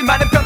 하지만은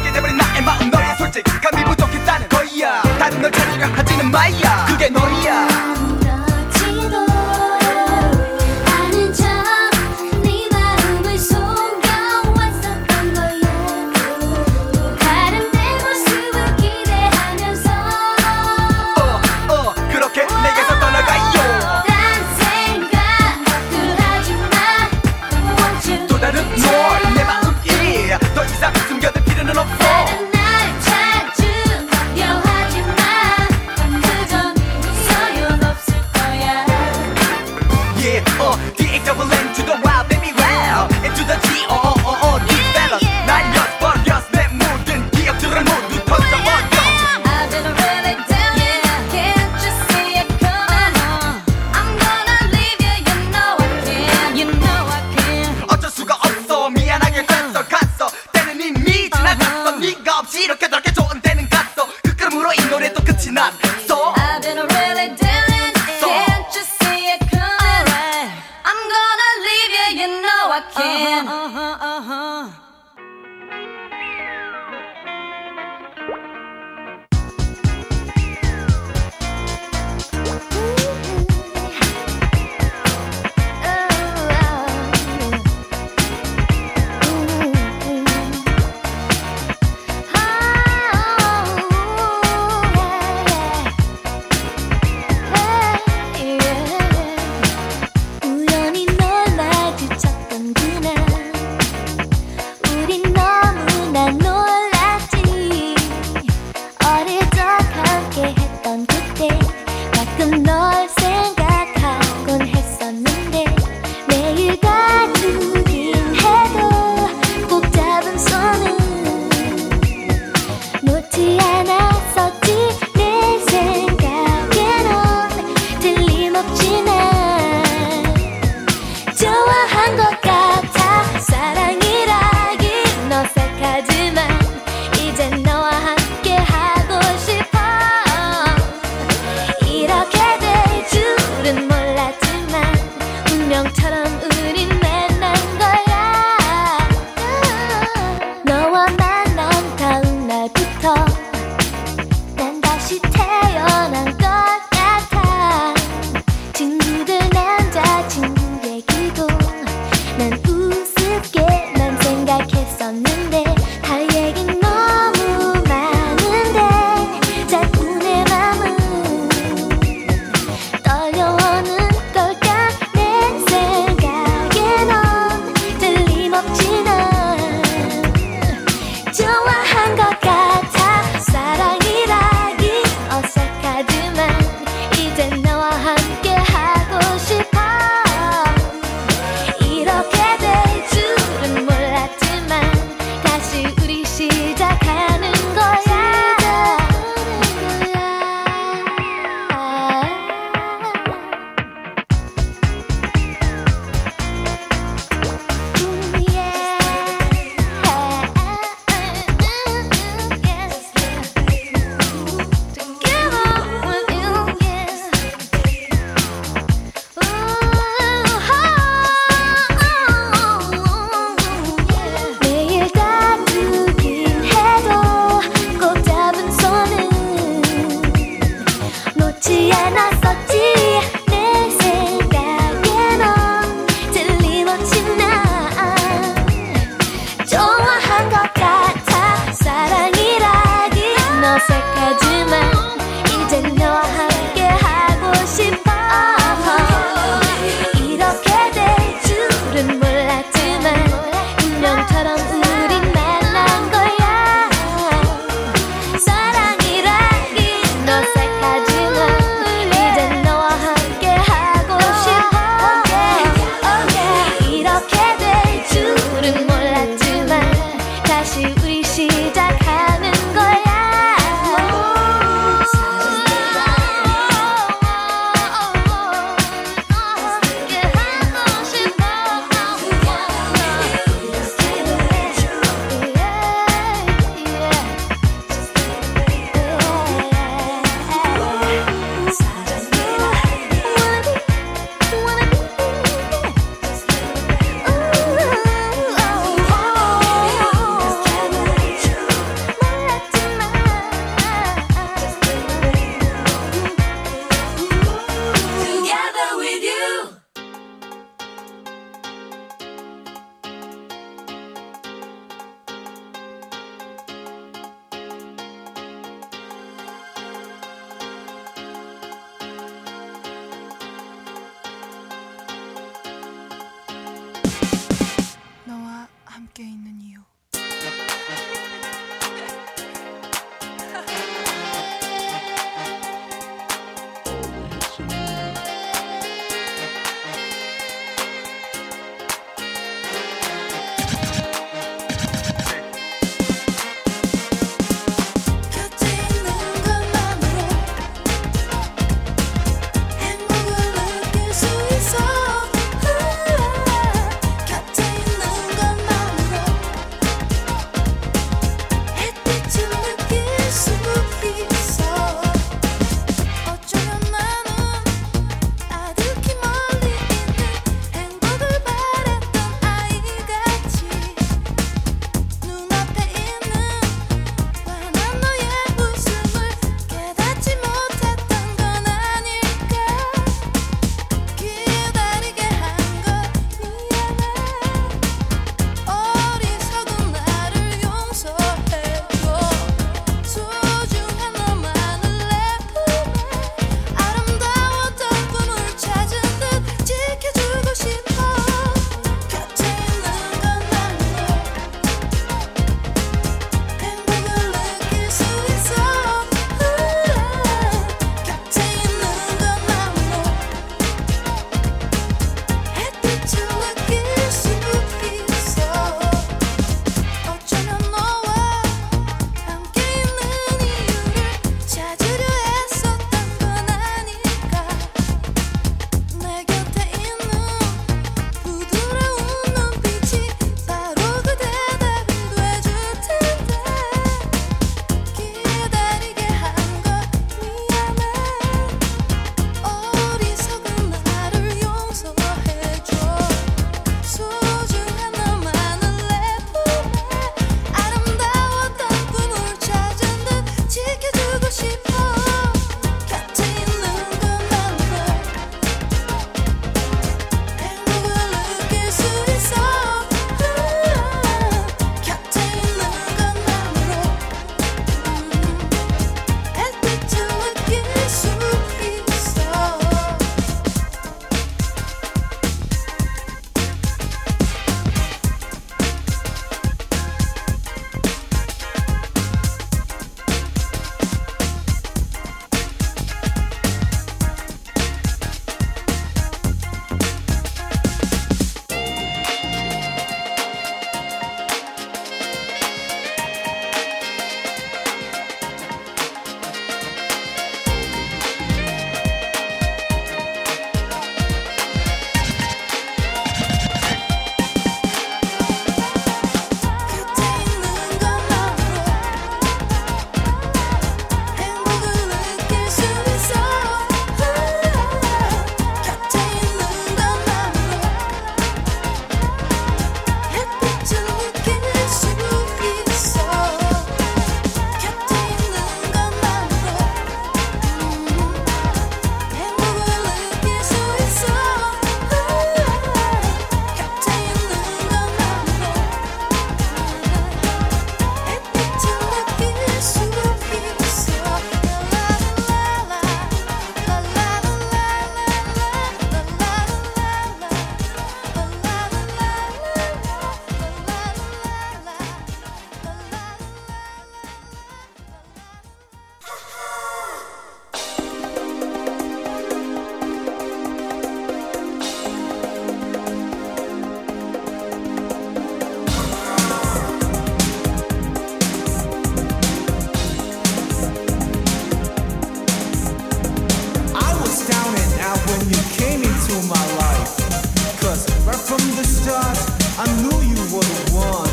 Right from the start, I knew you were the one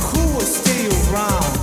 who would stay around.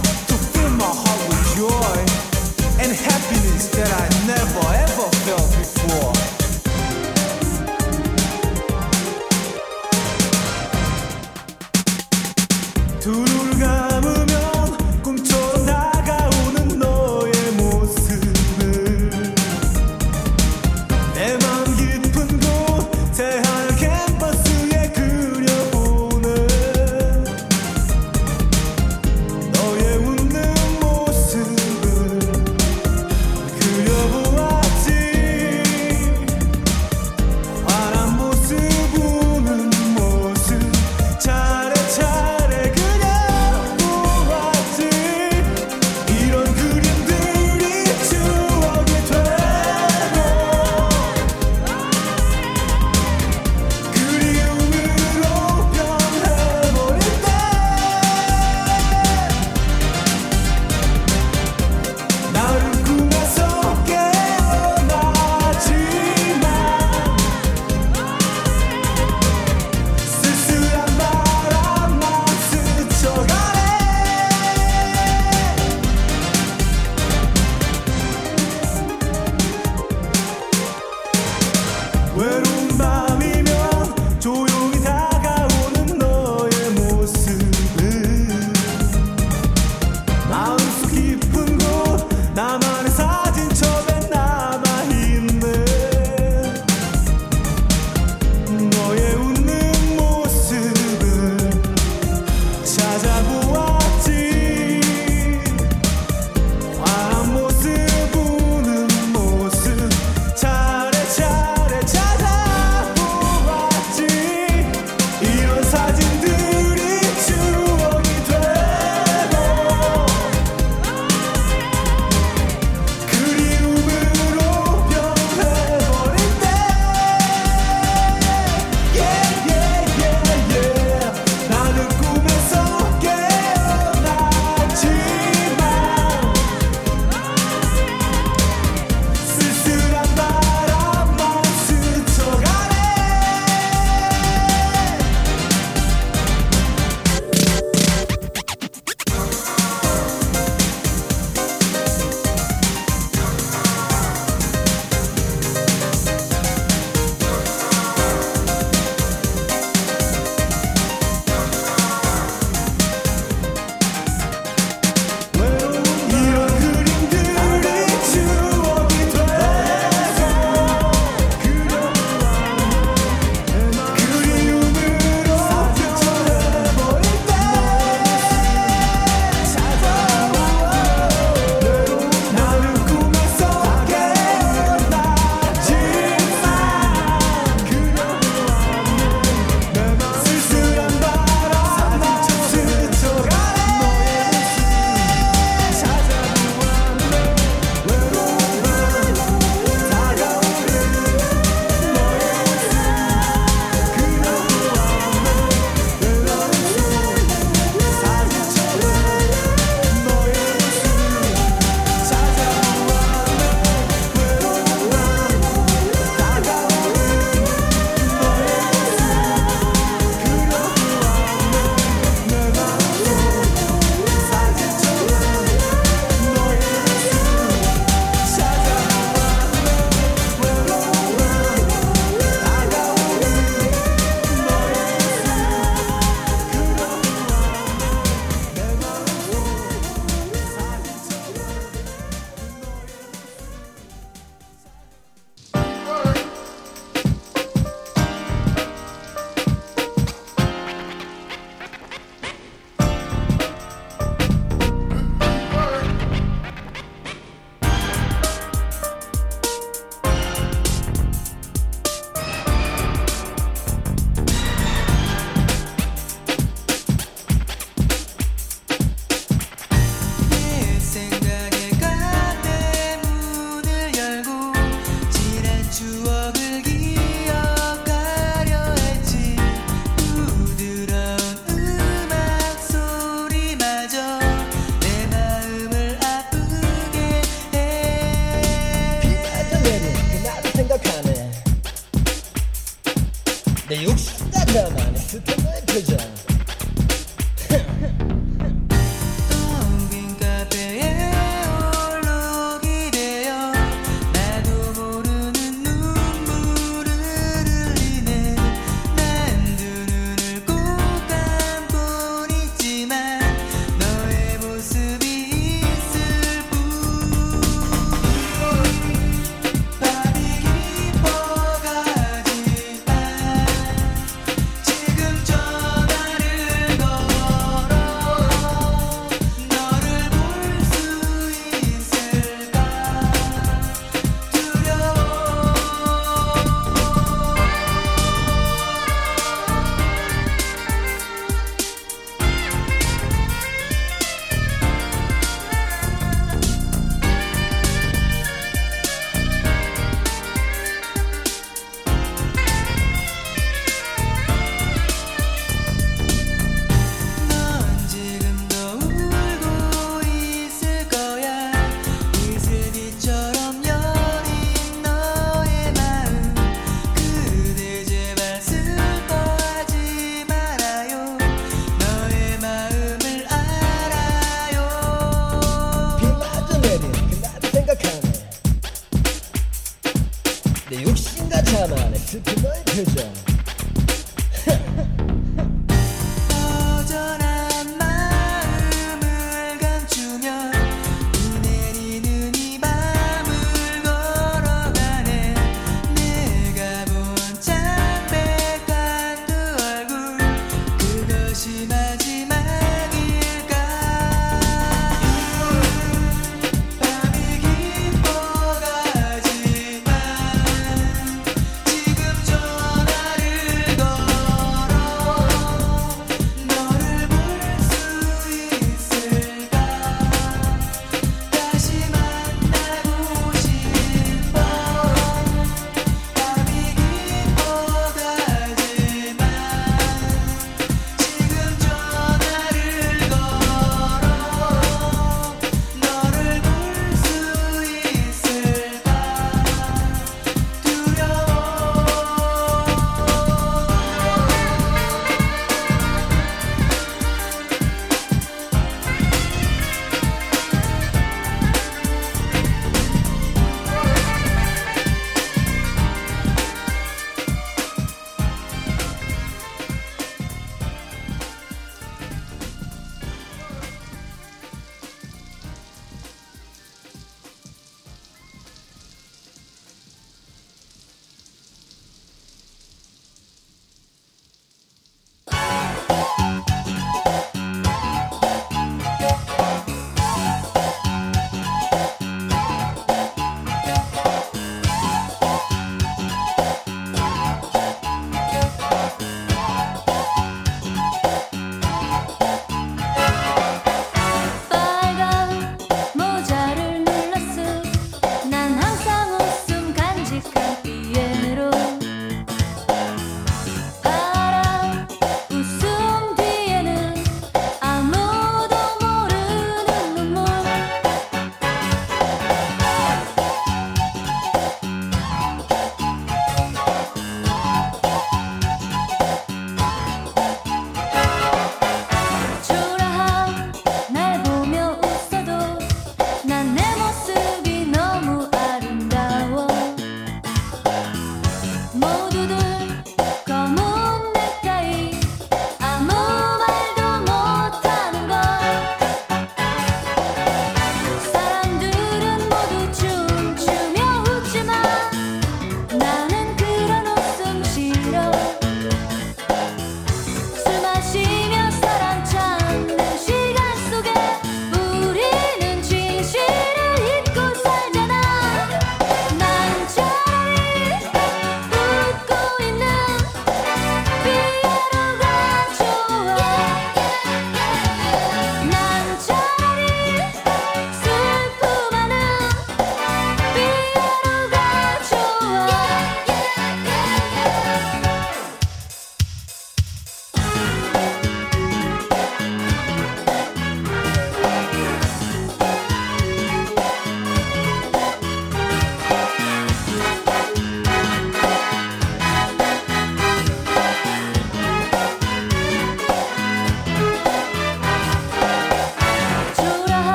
だよなあ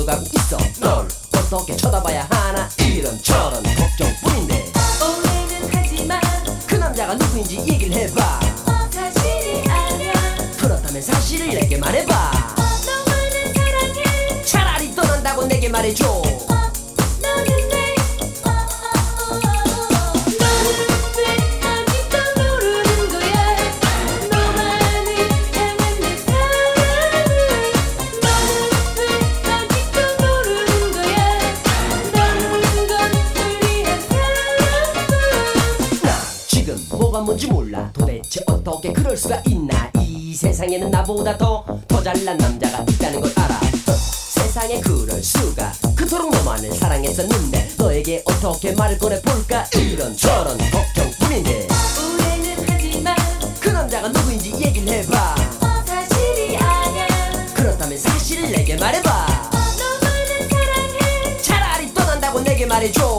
걸어가고 있어. 널 어떻게 쳐다봐야 하나. 이런 저런 걱정뿐인데 오해는 하지마 그 남자가 누구인지 얘기를 해봐. 사실이 아냐 그렇다면 사실을 내게 말해봐. 너만을 사랑해 차라리 떠난다고 내게 말해줘 세상에는 나보다 더 더 잘난 남자가 있다는 걸 알아. 어, 세상에 그럴 수가. 그토록 너만을 사랑했었는데 너에게 어떻게 말을 꺼내볼까? 이런 저런 걱정뿐인데. 오해는 하지마 그 남자가 누구인지 얘기를 해봐. 사실이 아냐 그렇다면 사실을 내게 말해봐. 너만을 사랑해. 차라리 떠난다고 내게 말해줘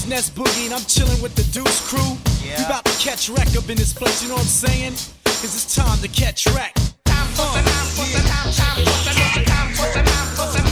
Night's Nest Boogie, and I'm chilling with the Deuce crew. Yeah. We about to catch wreck up in this place, you know what I'm saying? Cause it's time to catch wreck. Time for the time for the time, time for the time, time for the time, for the time.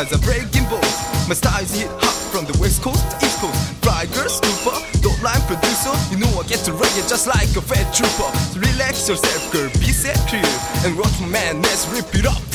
as a breaking ball. My styles hit hot from the west coast to east coast. Fly girl, stupor, don't line producer. You know I get to reggae just like a fed trooper. So relax yourself, girl, be set clear. And watch my madness, rip it up.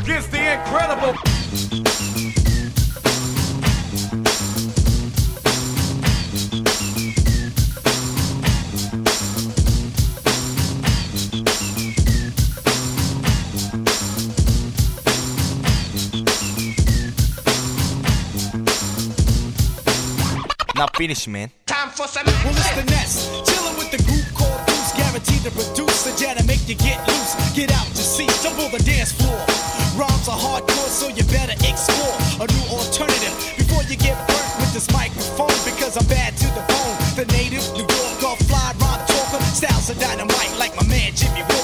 against the incredible. Now finish, man. Time for some action. Well, it's the nest. Chilling with the group called Goose. Guaranteed to produce make you get loose. Get out the dance floor. Rhymes are hardcore, so you better explore a new alternative before you get burnt with this microphone. Because I'm bad to the bone, the native New York Yorker, fly rhyme talker, styles of dynamite like my man Jimmy.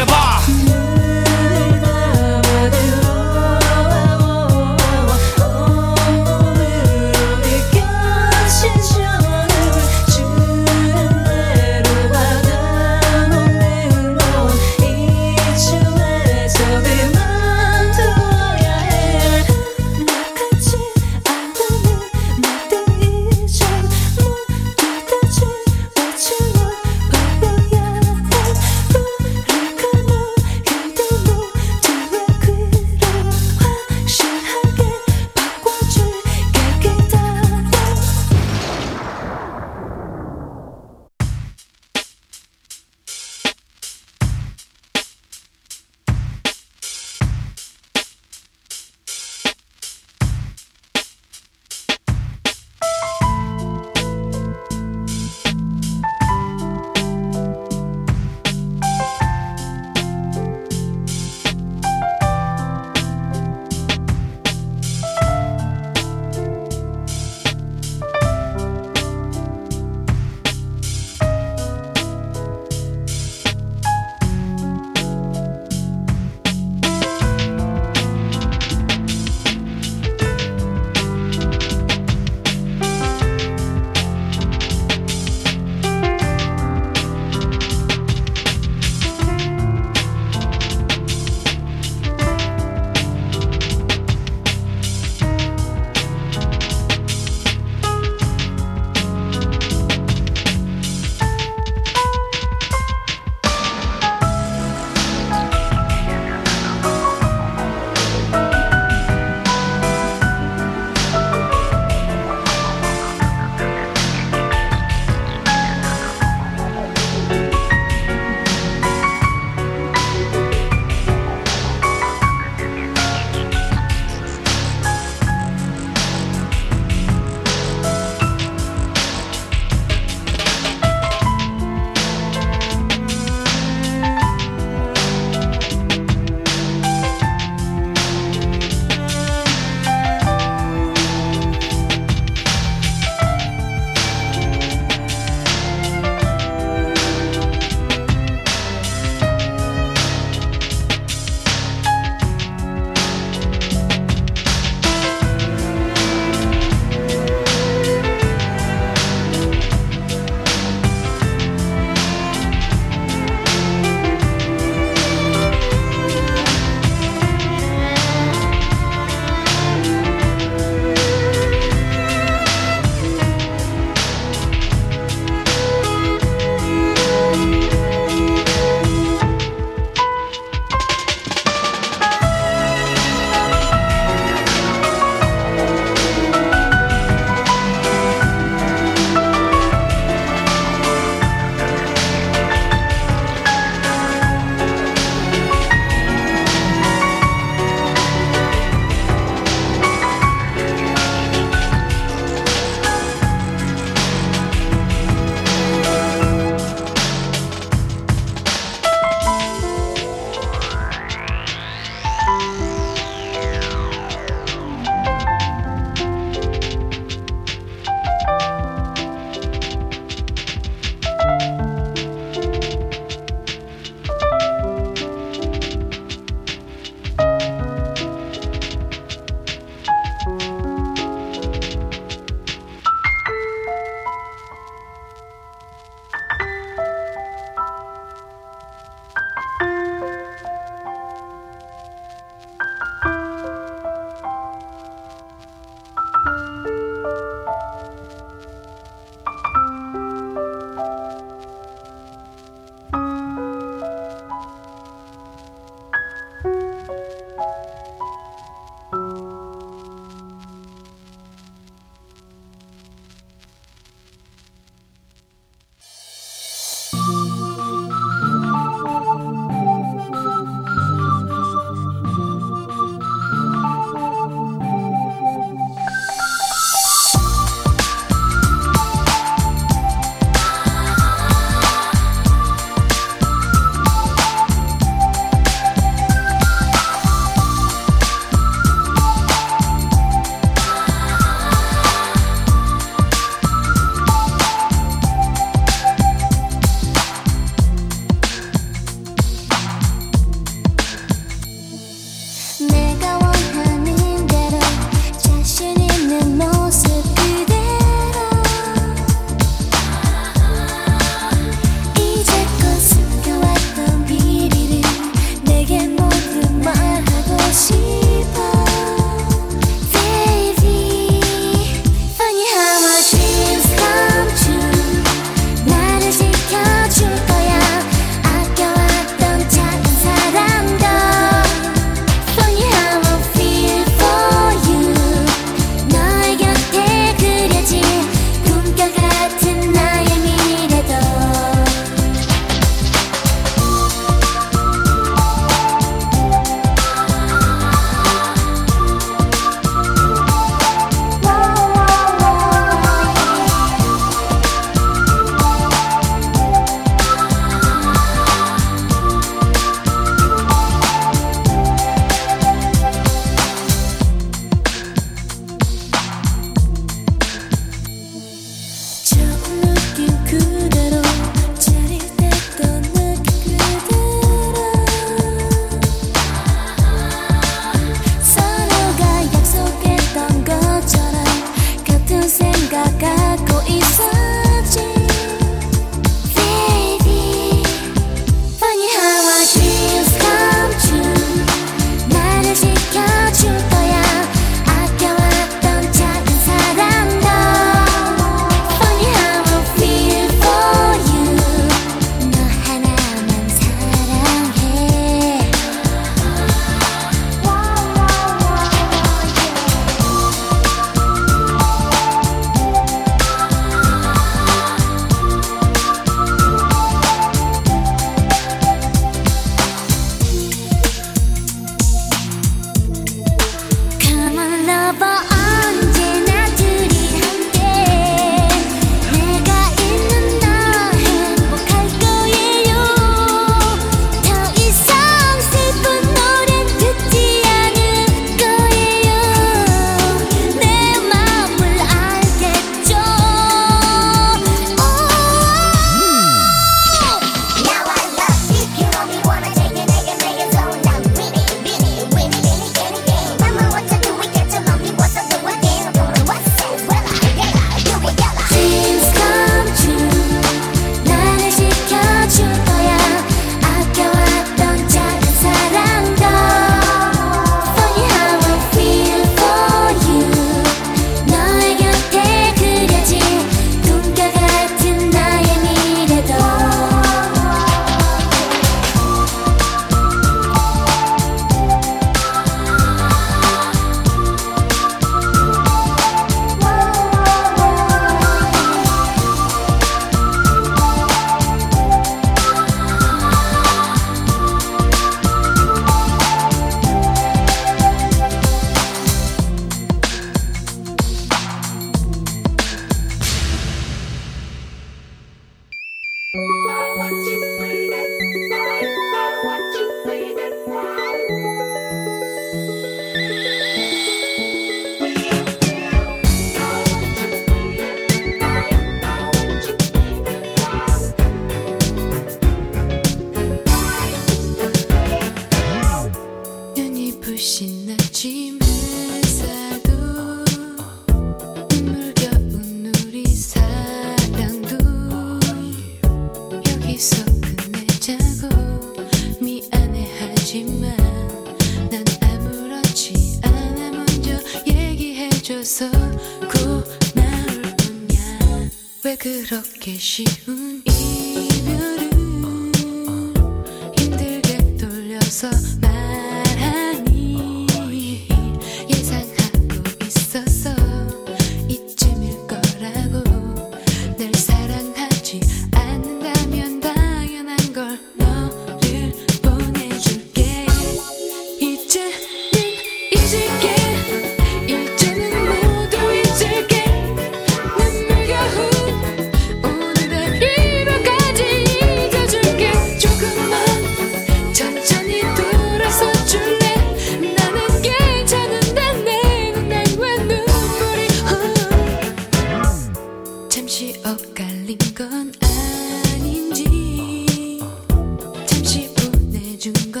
준 거.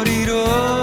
morirò.